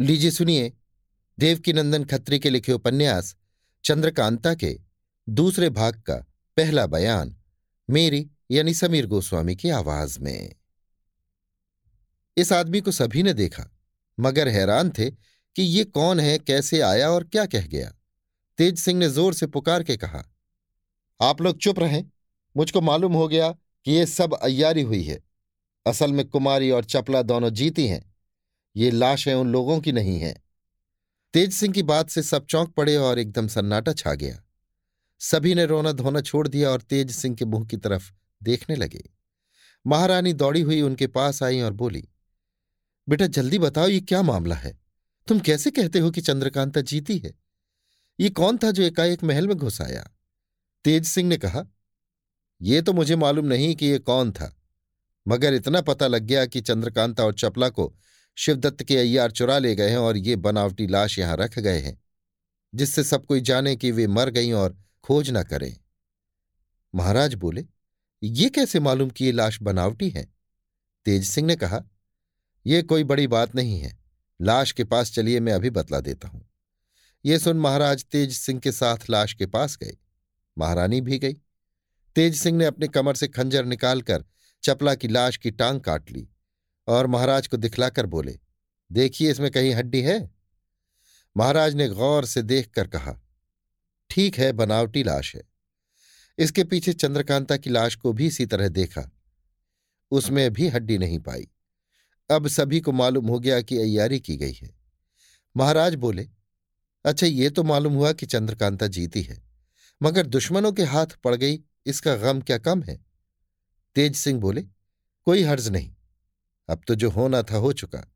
लीजिए सुनिए। देवकीनंदन खत्री के लिखे उपन्यास, चंद्रकांता के दूसरे भाग का पहला बयान, मेरी यानी समीर गोस्वामी की आवाज़ में। इस आदमी को सभी ने देखा, मगर हैरान थे कि ये कौन है, कैसे आया और क्या कह गया। तेज सिंह ने ज़ोर से पुकार के कहा, आप लोग चुप रहें। मुझको मालूम हो गया कि ये सब अय्यारी हुई है। असल में कुमारी और चपला दोनों जीती हैं। ये लाशें उन लोगों की नहीं हैं। तेज सिंह की बात से सब चौंक पड़े और एकदम सन्नाटा छा गया। सभी ने रोना धोना छोड़ दिया और तेज सिंह के मुँह की तरफ़ देखने लगे। महारानी दौड़ी हुई उनके पास आई और बोली, बेटा, जल्दी बताओ ये क्या मामला है? तुम कैसे कहते हो कि चंद्रकांता जीती है? ये कौन था जो एकाएक महल में घुस आया? तेज सिंह ने कहा यह तो मुझे मालूम नहीं कि ये कौन था, मगर इतना पता लग गया कि चंद्रकांता और चपला को शिवदत्त के अय्यार चुरा ले गए हैं और ये बनावटी लाश यहाँ रख गए हैं, जिससे सब कोई जाने कि वे मर गई और खोज न करें। महाराज बोले, ये कैसे मालूम कि ये लाश बनावटी है? तेज सिंह ने कहा यह कोई बड़ी बात नहीं है, लाश के पास चलिए मैं अभी बतला देता हूँ। ये सुन महाराज तेज सिंह के साथ लाश के पास गए, महारानी भी गई। तेज सिंह ने अपने कमर से खंजर निकालकर चपला की लाश की टांग काट ली और महाराज को दिखलाकर बोले, देखिए, इसमें कहीं हड्डी है? महाराज ने गौर से देखकर कहा, ठीक है, बनावटी लाश है। इसके पीछे चंद्रकांता की लाश को भी इसी तरह देखा। उसमें भी हड्डी नहीं पाई। अब सभी को मालूम हो गया कि अय्यारी की गई है। महाराज बोले अच्छा ये तो मालूम हुआ कि चंद्रकांता जीती है, मगर दुश्मनों के हाथ पड़ गई, इसका गम क्या कम है? तेज सिंह बोले, कोई हर्ज नहीं। अब तो जो होना था हो चुका।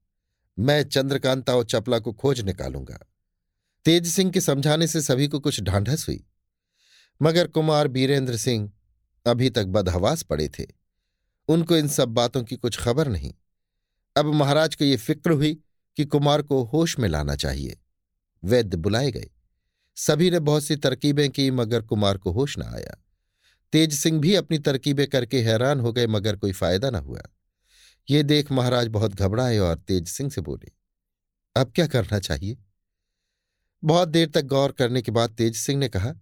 मैं चंद्रकांता और चपला को खोज निकालूँगा। तेज सिंह के समझाने से सभी को कुछ ढांढस हुई। मगर कुमार बीरेंद्र सिंह अभी तक बदहवास पड़े थे। उनको इन सब बातों की कुछ खबर नहीं। अब महाराज को ये फ़िक्र हुई कि कुमार को होश में लाना चाहिए। वैद्य बुलाए गए। सभी ने बहुत सी तरकीबें की, मगर कुमार को होश न आया। तेज सिंह भी अपनी तरकीबें करके हैरान हो गए, मगर कोई फ़ायदा न हुआ। ये देख महाराज बहुत घबराए और तेज सिंह से बोले, अब क्या करना चाहिए? बहुत देर तक गौर करने के बाद तेज सिंह ने कहा,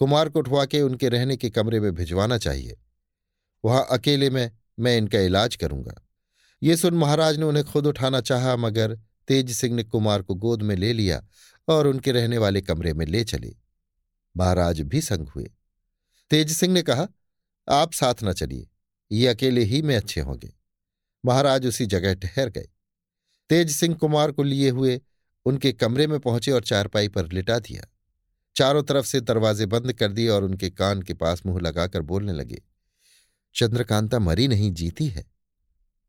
कुमार को उठवा के उनके रहने के कमरे में भिजवाना चाहिए। वहाँ अकेले में मैं इनका इलाज करूँगा। ये सुन महाराज ने उन्हें खुद उठाना चाहा, मगर तेज सिंह ने कुमार को गोद में ले लिया और उनके रहने वाले कमरे में ले चले। महाराज भी संग हुए। तेज सिंह ने कहा, आप साथ न चलिए, ये अकेले ही में अच्छे होंगे। महाराज उसी जगह ठहर गए। तेज सिंह कुमार को लिए हुए उनके कमरे में पहुँचे और चारपाई पर लिटा दिया। चारों तरफ़ से दरवाजे बंद कर दिए और उनके कान के पास मुँह लगाकर बोलने लगे, चंद्रकांता मरी नहीं, जीती है।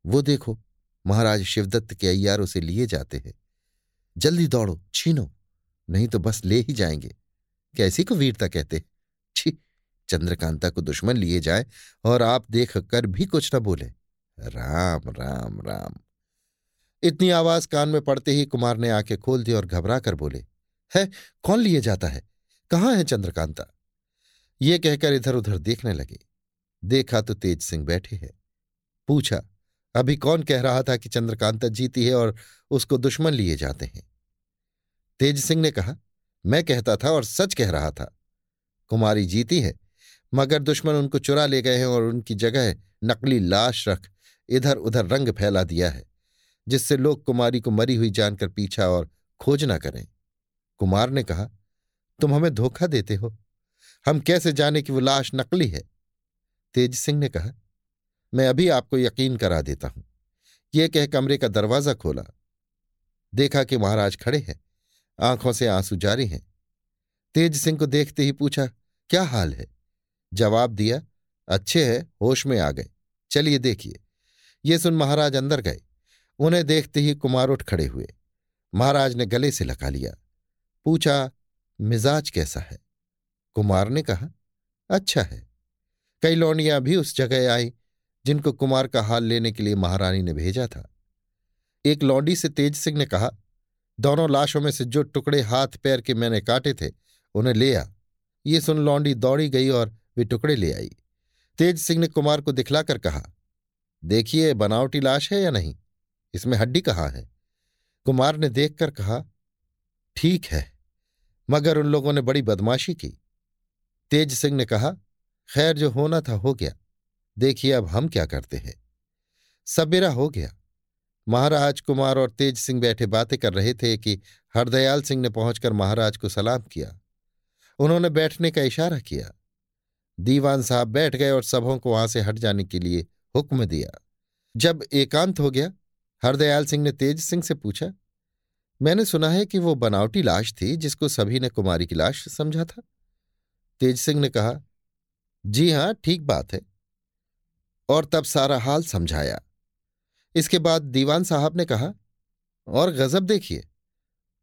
वो देखो, महाराज शिवदत्त के अय्यारों उसे लिए जाते हैं। जल्दी दौड़ो, छीनो, नहीं तो बस ले ही जाएँगे। कैसी को वीरता कहते छी, चंद्रकांता को दुश्मन लिए जाए और आप देख कर भी कुछ न बोले। राम राम राम। इतनी आवाज़ कान में पड़ते ही कुमार ने आँखें खोल दी और घबरा कर बोले, है, कौन लिए जाता है? कहाँ है चंद्रकांता? ये कहकर इधर उधर देखने लगे। देखा तो तेज सिंह बैठे हैं। पूछा, अभी कौन कह रहा था कि चंद्रकांता जीती है और उसको दुश्मन लिए जाते हैं? तेज सिंह ने कहा, मैं कहता था और सच कह रहा था। कुमारी जीती है, मगर दुश्मन उनको चुरा ले गए हैं और उनकी जगह नकली लाश रख इधर उधर रंग फैला दिया है, जिससे लोग कुमारी को मरी हुई जानकर पीछा और खोज ना करें। कुमार ने कहा, तुम हमें धोखा देते हो। हम कैसे जाने कि वो लाश नकली है? तेज सिंह ने कहा, मैं अभी आपको यकीन करा देता हूँ। यह कह कमरे का दरवाज़ा खोला। देखा कि महाराज खड़े हैं, आँखों से आँसू जारी हैं। तेज सिंह को देखते ही पूछा, क्या हाल है? जवाब दिया, अच्छे है, होश में आ गए। चलिए देखिए। ये सुन महाराज अंदर गए। उन्हें देखते ही कुमार उठ खड़े हुए। महाराज ने गले से लगा लिया। पूछा, मिजाज कैसा है? कुमार ने कहा अच्छा है। कई लौंडियाँ भी उस जगह आई, जिनको कुमार का हाल लेने के लिए महारानी ने भेजा था। एक लौंडी से तेज सिंह ने कहा, दोनों लाशों में से जो टुकड़े हाथ पैर के मैंने काटे थे, उन्हें ले आ। ये सुन लौंडी दौड़ी गई और वे टुकड़े ले आई। तेज सिंह ने कुमार को दिखलाकर कहा देखिए, बनावटी लाश है या नहीं? इसमें हड्डी कहाँ है? कुमार ने देखकर कहा, ठीक है। मगर उन लोगों ने बड़ी बदमाशी की। तेज सिंह ने कहा, खैर, जो होना था, हो गया। देखिए, अब हम क्या करते हैं? सबेरा हो गया। महाराज कुमार और तेज सिंह बैठे बातें कर रहे थे कि हरदयाल सिंह ने पहुंचकर महाराज को सलाम किया। उन्होंने बैठने का इशारा किया। दीवान साहब बैठ गए और सबों को वहाँ से हट जाने के लिए हुक्म दिया। जब एकांत हो गया, हरदयाल सिंह ने तेज सिंह से पूछा, मैंने सुना है कि वो बनावटी लाश थी जिसको सभी ने कुमारी की लाश समझा था? तेज सिंह ने कहा, जी हाँ, ठीक बात है। और तब सारा हाल समझाया। इसके बाद दीवान साहब ने कहा, और गजब देखिए,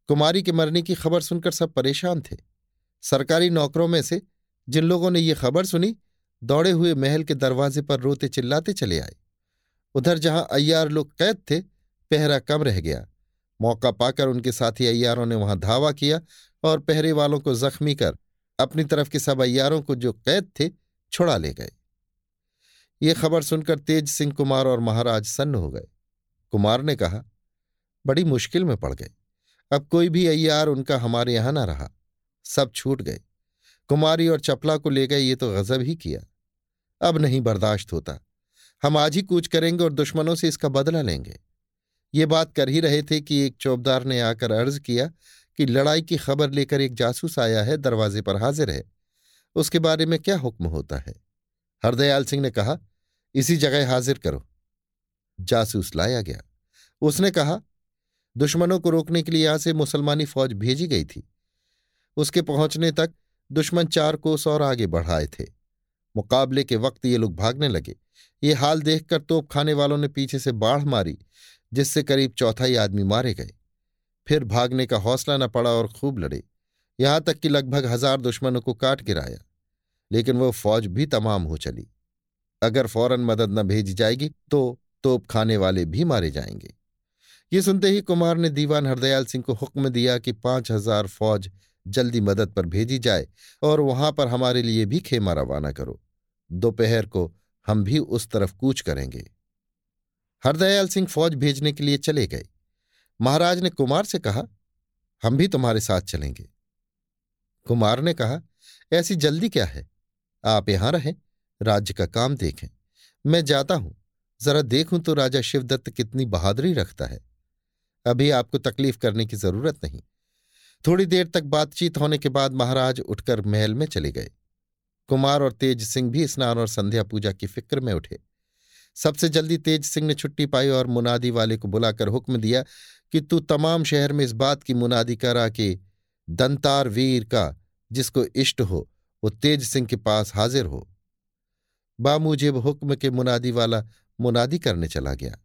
कुमारी के मरने की खबर सुनकर सब परेशान थे। सरकारी नौकरों में से जिन लोगों ने ये खबर सुनी दौड़े हुए महल के दरवाजे पर रोते चिल्लाते चले आए। उधर जहाँ अय्यार लोग कैद थे, पहरा कम रह गया। मौका पाकर उनके साथी अय्यारों ने वहाँ धावा किया और पहरे वालों को जख्मी कर अपनी तरफ़ के सब अय्यारों को जो कैद थे, छुड़ा ले गए। ये खबर सुनकर तेज सिंह कुमार और महाराज सन्न हो गए। कुमार ने कहा, बड़ी मुश्किल में पड़ गए। अब कोई भी अय्यार उनका हमारे यहाँ ना रहा। सब छूट गए। कुमारी और चपला को ले गए, ये तो गजब ही किया। अब नहीं बर्दाश्त होता। हम आज ही कूच करेंगे और दुश्मनों से इसका बदला लेंगे। ये बात कर ही रहे थे कि एक चौबदार ने आकर अर्ज़ किया कि लड़ाई की खबर लेकर एक जासूस आया है, दरवाजे पर हाजिर है। उसके बारे में क्या हुक्म होता है? हरदयाल सिंह ने कहा, इसी जगह हाजिर करो। जासूस लाया गया। उसने कहा, दुश्मनों को रोकने के लिए यहाँ से मुसलमानी फौज भेजी गई थी। उसके पहुँचने तक दुश्मन चार कोस और आगे बढ़ाए थे। मुकाबले के वक्त ये लोग भागने लगे। ये हाल देखकर तोप खाने वालों ने पीछे से बाढ़ मारी, जिससे करीब चौथाई आदमी मारे गए। फिर भागने का हौसला न पड़ा और खूब लड़े। यहाँ तक कि लगभग हज़ार दुश्मनों को काट गिराया, लेकिन वह फौज भी तमाम हो चली। अगर फ़ौरन मदद न भेजी जाएगी तो तोप खाने वाले भी मारे जाएँगे। ये सुनते ही कुमार ने दीवान हरदयाल सिंह को हुक्म दिया कि पाँच हज़ार फौज जल्दी मदद पर भेजी जाए और वहाँ पर हमारे लिए भी खेमा रवाना करो। दोपहर को हम भी उस तरफ़ कूच करेंगे। हरदयाल सिंह फौज भेजने के लिए चले गए। महाराज ने कुमार से कहा, हम भी तुम्हारे साथ चलेंगे। कुमार ने कहा, ऐसी जल्दी क्या है? आप यहाँ रहें, राज्य का काम देखें। मैं जाता हूँ। जरा देखूँ तो राजा शिवदत्त कितनी बहादुरी रखता है। अभी आपको तकलीफ़ करने की ज़रूरत नहीं। थोड़ी देर तक बातचीत होने के बाद महाराज उठकर महल में चले गए। कुमार और तेज सिंह भी स्नान और संध्या पूजा की फ़िक्र में उठे। सबसे जल्दी तेज सिंह ने छुट्टी पाई और मुनादी वाले को बुलाकर हुक्म दिया कि तू तमाम शहर में इस बात की मुनादी करा कि दंतार वीर का जिसको इष्ट हो, वो तेज सिंह के पास हाजिर हो। बामुजेब हुक्म के मुनादी वाला मुनादी करने चला गया।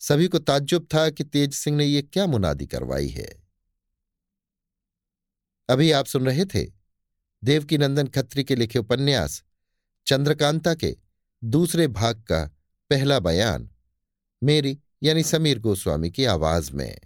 सभी को ताज्जुब था कि तेज सिंह ने ये क्या मुनादी करवाई है। अभी आप सुन रहे थे देवकीनंदन खत्री के लिखे उपन्यास, चंद्रकांता के दूसरे भाग का पहला बयान, मेरी यानी समीर गोस्वामी की आवाज़ में।